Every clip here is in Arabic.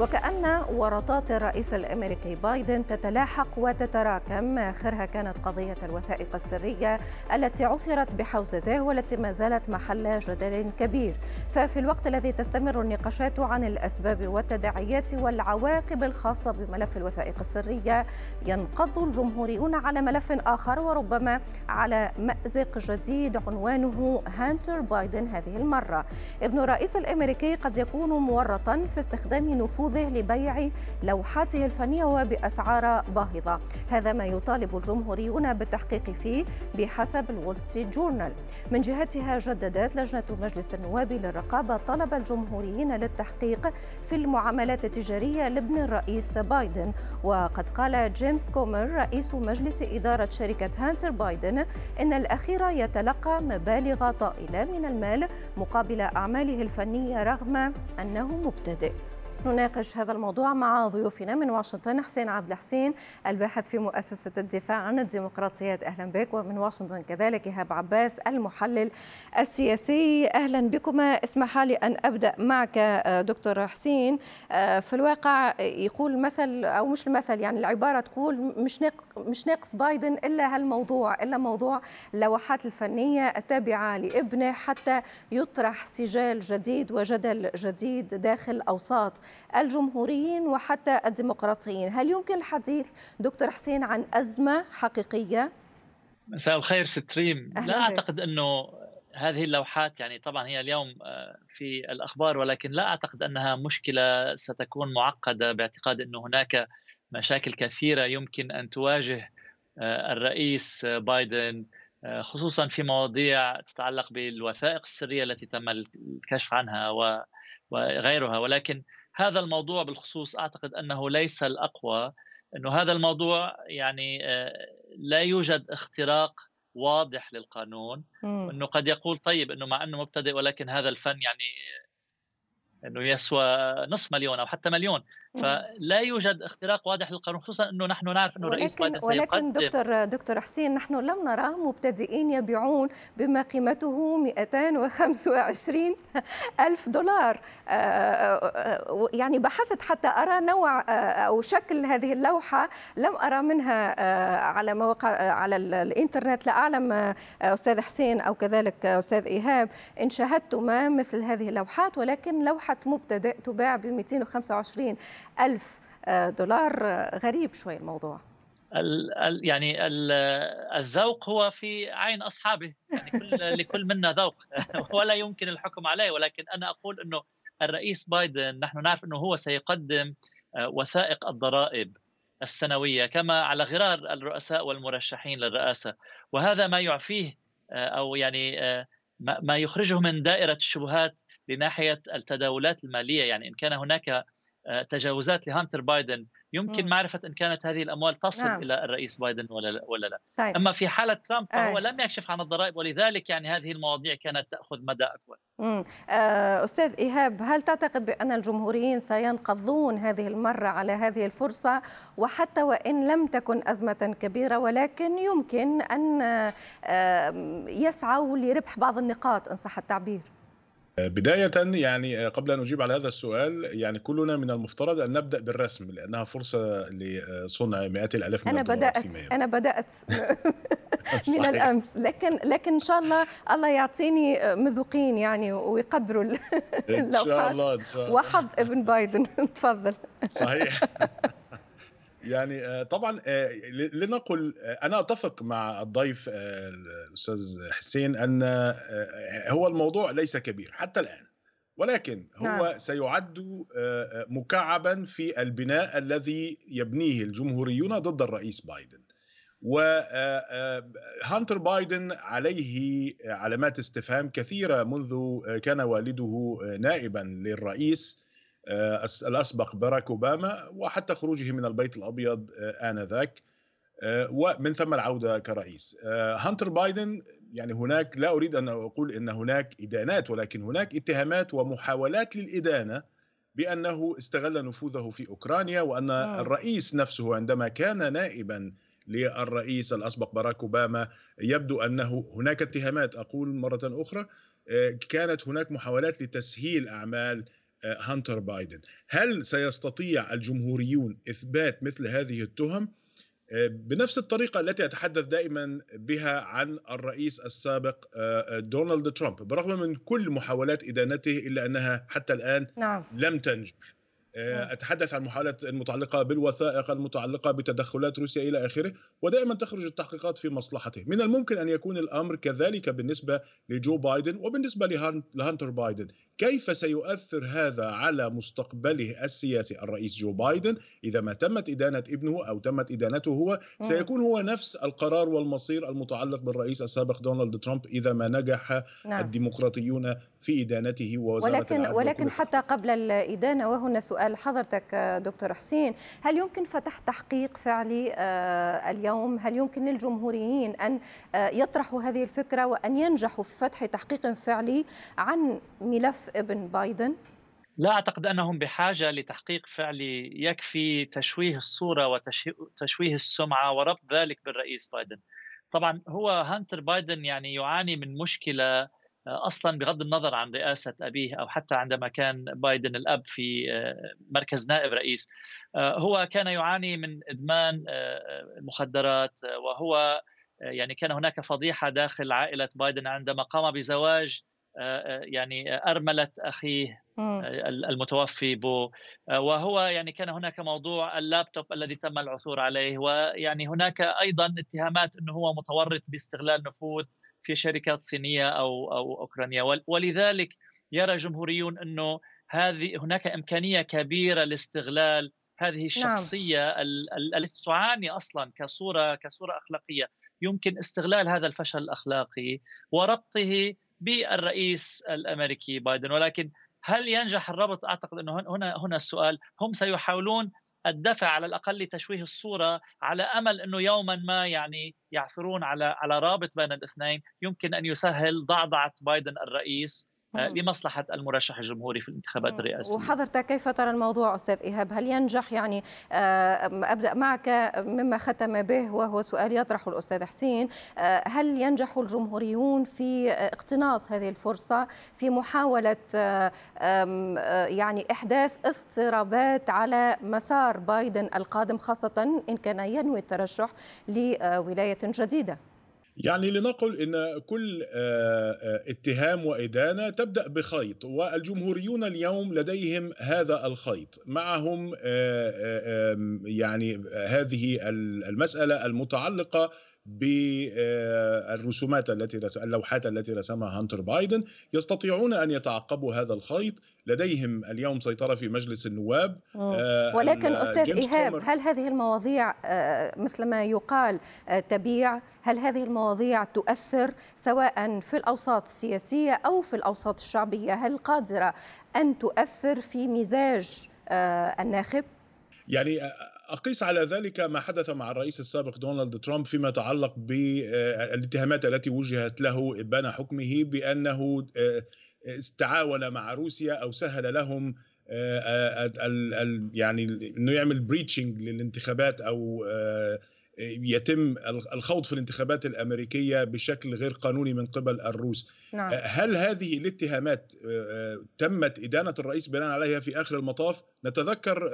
وكأن ورطات الرئيس الأمريكي بايدن تتلاحق وتتراكم. آخرها كانت قضية الوثائق السرية التي عثرت بحوزته والتي ما زالت محل جدل كبير. ففي الوقت الذي تستمر النقاشات عن الأسباب والتداعيات والعواقب الخاصة بملف الوثائق السرية ينقض الجمهوريون على ملف آخر وربما على مأزق جديد عنوانه هانتر بايدن هذه المرة. ابن الرئيس الأمريكي قد يكون مورطا في استخدام نفوذ نفوذه لبيع لوحاته الفنية وبأسعار باهظة. هذا ما يطالب الجمهوريون بالتحقيق فيه بحسب الوول ستريت جورنال. من جهتها جددت لجنة مجلس النواب للرقابة طلب الجمهوريين للتحقيق في المعاملات التجارية لابن الرئيس بايدن. وقد قال جيمس كومر رئيس مجلس إدارة شركة هانتر بايدن إن الأخير يتلقى مبالغ طائلة من المال مقابل أعماله الفنية رغم أنه مبتدئ. نناقش هذا الموضوع مع ضيوفنا من واشنطن حسين عبد الحسين الباحث في مؤسسة الدفاع عن الديمقراطيات. أهلا بك ومن واشنطن كذلك إيهاب عباس المحلل السياسي. أهلا بكما اسمح لي أن أبدأ معك دكتور حسين. في الواقع يقول مثل أو مش المثل يعني العبارة تقول مش مش ناقص بايدن إلا هالموضوع إلا موضوع اللوحات الفنية التابعة لابنه حتى يطرح سجال جديد وجدل جديد داخل أوساط الجمهوريين وحتى الديمقراطيين. هل يمكن الحديث دكتور حسين عن أزمة حقيقية؟ مساء الخير ستريم لا أعتقد أنه هذه اللوحات يعني طبعا هي اليوم في الأخبار ولكن لا أعتقد أنها مشكلة ستكون معقدة باعتقاد أنه هناك مشاكل كثيرة يمكن أن تواجه الرئيس بايدن خصوصا في مواضيع تتعلق بالوثائق السرية التي تم الكشف عنها وغيرها. ولكن هذا الموضوع بالخصوص أعتقد أنه ليس الأقوى إنه هذا الموضوع يعني لا يوجد اختراق واضح للقانون. إنه قد يقول طيب إنه مع إنه مبتدئ ولكن هذا الفن يعني إنه يسوى نصف مليون أو حتى مليون. فلا يوجد اختراق واضح للقانون خصوصا إنه نحن نعرف إنه رئيس بايدن سيقدم ولكن دكتور دكتور حسين نحن لم نرى مبتدئين يبيعون بما قيمته 225 ألف دولار يعني بحثت حتى أرى نوع أو شكل هذه اللوحة لم أرى منها على مواقع على الإنترنت لا أعلم أستاذ حسين أو كذلك أستاذ إيهاب إن شاهدتما مثل هذه اللوحات ولكن لوحة مبتدئ تباع ب 225 ألف دولار غريب شوي الموضوع. ال ال يعني ال الذوق هو في عين أصحابه. يعني كل لكل منا ذوق. ولا يمكن الحكم عليه. ولكن أنا أقول إنه الرئيس بايدن نحن نعرف إنه هو سيقدم وثائق الضرائب السنوية كما على غرار الرؤساء والمرشحين للرئاسة. وهذا ما يعفيه أو يعني ما يخرجه من دائرة الشبهات لناحية التداولات المالية. يعني إن كان هناك تجاوزات لهانتر بايدن يمكن م. معرفة إن كانت هذه الأموال تصل نعم. إلى الرئيس بايدن ولا لا, ولا لا. طيب. أما في حالة ترامب فهو آه. لم يكشف عن الضرائب ولذلك يعني هذه المواضيع كانت تأخذ مدى أكبر آه أستاذ إيهاب هل تعتقد بأن الجمهوريين سينقضون هذه المرة على هذه الفرصة وحتى وإن لم تكن أزمة كبيرة ولكن يمكن أن آه يسعوا لربح بعض النقاط إن صح التعبير بداية يعني قبل أن أجيب على هذا السؤال يعني كلنا من المفترض أن نبدأ بالرسم لأنها فرصة لصنع مئات الآلاف من أنا بدأت أنا بدأت من الأمس لكن لكن إن شاء الله الله يعطيني مذوقين يعني ويقدروا إن شاء الله إن شاء الله. وحظ ابن بايدن. تفضل. صحيح. يعني طبعا لنقل أنا أتفق مع الضيف الأستاذ حسين أن هو الموضوع ليس كبير حتى الآن ولكن هو نعم. سيعد مكعبا في البناء الذي يبنيه الجمهوريون ضد الرئيس بايدن وهانتر بايدن عليه علامات استفهام كثيرة منذ كان والده نائبا للرئيس الأسبق باراك أوباما وحتى خروجه من البيت الأبيض آنذاك ومن ثم العودة كرئيس. هانتر بايدن يعني هناك لا أريد أن أقول إن هناك إدانات ولكن هناك اتهامات ومحاولات للإدانة بأنه استغل نفوذه في أوكرانيا وأن الرئيس نفسه عندما كان نائبا للرئيس الأسبق باراك أوباما يبدو أنه هناك اتهامات أقول مرة أخرى كانت هناك محاولات لتسهيل أعمال هانتر بايدن. هل سيستطيع الجمهوريون إثبات مثل هذه التهم؟ بنفس الطريقة التي أتحدث دائما بها عن الرئيس السابق دونالد ترامب برغم من كل محاولات إدانته إلا أنها حتى الآن نعم. لم تنجح. آه، أتحدث عن محاولات المتعلقة بالوثائق المتعلقة بتدخلات روسيا إلى آخره ودائما تخرج التحقيقات في مصلحته. من الممكن أن يكون الأمر كذلك بالنسبة لجو بايدن وبالنسبة لهانتر بايدن. كيف سيؤثر هذا على مستقبله السياسي؟ الرئيس جو بايدن إذا ما تمت إدانة ابنه أو تمت إدانته هو سيكون هو نفس القرار والمصير المتعلق بالرئيس السابق دونالد ترامب إذا ما نجح نعم. الديمقراطيون في إدانته ووزارة ولكن ولكن حتى قبل الإدانة وهنا سؤال حضرتك دكتور حسين. هل يمكن فتح تحقيق فعلي آه، اليوم؟ هل يمكن للجمهوريين أن آه، يطرحوا هذه الفكرة وأن ينجحوا في فتح تحقيق فعلي عن ملف ابن بايدن؟ لا أعتقد أنهم بحاجة لتحقيق فعلي يكفي تشويه الصورة وتشويه السمعة وربط ذلك بالرئيس بايدن. طبعا هو هانتر بايدن يعني يعاني من مشكلة أصلا بغض النظر عن رئاسة أبيه أو حتى عندما كان بايدن الأب في آه، مركز نائب رئيس آه، هو كان يعاني من إدمان المخدرات وهو يعني كان هناك فضيحة داخل عائلة بايدن عندما قام بزواج يعني أرملة أخيه المتوفي بو وهو يعني كان هناك موضوع اللابتوب الذي تم العثور عليه ويعني هناك أيضا اتهامات إنه هو متورط باستغلال نفوذ في شركات صينية أو أو أوكرانية ولذلك يرى جمهوريون إنه هذه هناك إمكانية كبيرة لاستغلال هذه نعم. الشخصية نعم. التي تعاني أصلا كصورة كصورة أخلاقية يمكن استغلال هذا الفشل الأخلاقي وربطه بالرئيس الأمريكي بايدن ولكن هل ينجح الربط أعتقد إنه هنا هنا السؤال هم سيحاولون الدفع على الأقل لتشويه الصورة على أمل إنه يوما ما يعني يعثرون على على رابط بين الاثنين. يمكن أن يسهل ضعضعة بايدن الرئيس لمصلحة المرشح الجمهوري في الانتخابات الرئاسية. وحضرتك كيف ترى الموضوع أستاذ إيهاب؟ هل ينجح يعني آه، أبدأ معك مما ختم به وهو سؤال يطرحه الأستاذ حسين آه، هل ينجح الجمهوريون في اقتناص هذه الفرصة في محاولة يعني إحداث اضطرابات على مسار بايدن القادم خاصة إن كان ينوي الترشح لولاية جديدة؟ يعني لنقل إن كل آه، آه، اتهام وإدانة تبدأ بخيط والجمهوريون اليوم لديهم هذا الخيط. معهم آه، يعني هذه المسألة المتعلقة بالرسومات التي رس... اللوحات التي رسمها هانتر بايدن. يستطيعون أن يتعقبوا هذا الخيط. لديهم اليوم سيطرة في مجلس النواب آه ولكن أستاذ إيهاب هل هذه المواضيع آه مثل ما يقال آه تبيع؟ هل هذه المواضيع تؤثر سواء في الأوساط السياسية أو في الأوساط الشعبية؟ هل قادرة أن تؤثر في مزاج آه، الناخب؟ يعني أقيس على ذلك ما حدث مع الرئيس السابق دونالد ترامب فيما يتعلق بالاتهامات التي وجهت له إبان حكمه بأنه آه، استعاون مع روسيا أو سهل لهم آه، يعني إنه يعمل بريتشنج للانتخابات أو آه، يتم الخوض في الانتخابات الأمريكية بشكل غير قانوني من قبل الروس نعم. هل هذه الاتهامات تمت إدانة الرئيس بناء عليها في آخر المطاف نتذكر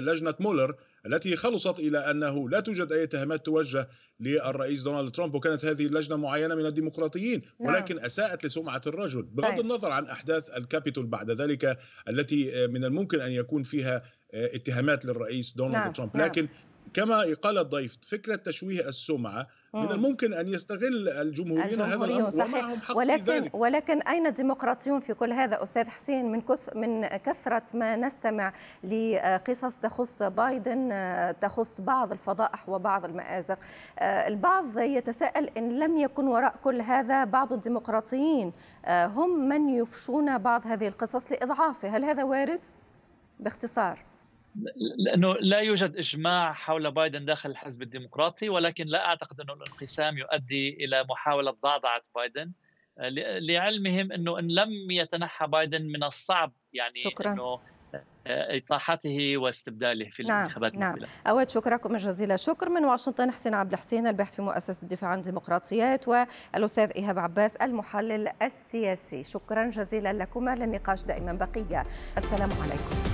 لجنة مولر التي خلصت إلى أنه لا توجد أي اتهامات توجه للرئيس دونالد ترامب وكانت هذه اللجنة معينة من الديمقراطيين نعم. ولكن أساءت لسمعة الرجل بغض طيب. النظر عن أحداث الكابيتول بعد ذلك التي من الممكن أن يكون فيها اتهامات للرئيس دونالد نعم. ترامب نعم. كما قال الضيف فكرة تشويه السمعة من الممكن أن يستغل الجمهوريين هذا الأمر صحيح. ومعهم حق ولكن في ذلك. ولكن أين الديمقراطيون في كل هذا أستاذ حسين؟ من كث من كثرة ما نستمع لقصص تخص بايدن تخص بعض الفضائح وبعض المآزق. البعض يتساءل إن لم يكن وراء كل هذا بعض الديمقراطيين. هم من يفشون بعض هذه القصص لإضعافه. هل هذا وارد؟ باختصار. لأنه لا يوجد إجماع حول بايدن داخل الحزب الديمقراطي ولكن لا أعتقد أنه الانقسام يؤدي إلى محاولة ضعضعة بايدن. لعلمهم أنه إن لم يتنحى بايدن من الصعب يعني شكرا. إنه اطاحته واستبداله في نعم الانتخابات نعم. أود شكركم جزيل الشكر من واشنطن حسين عبد الحسين الباحث في مؤسسة الدفاع عن الديمقراطيات والأستاذ إيهاب عباس المحلل السياسي. شكرا جزيلا لكما للنقاش دائما بقية. السلام عليكم.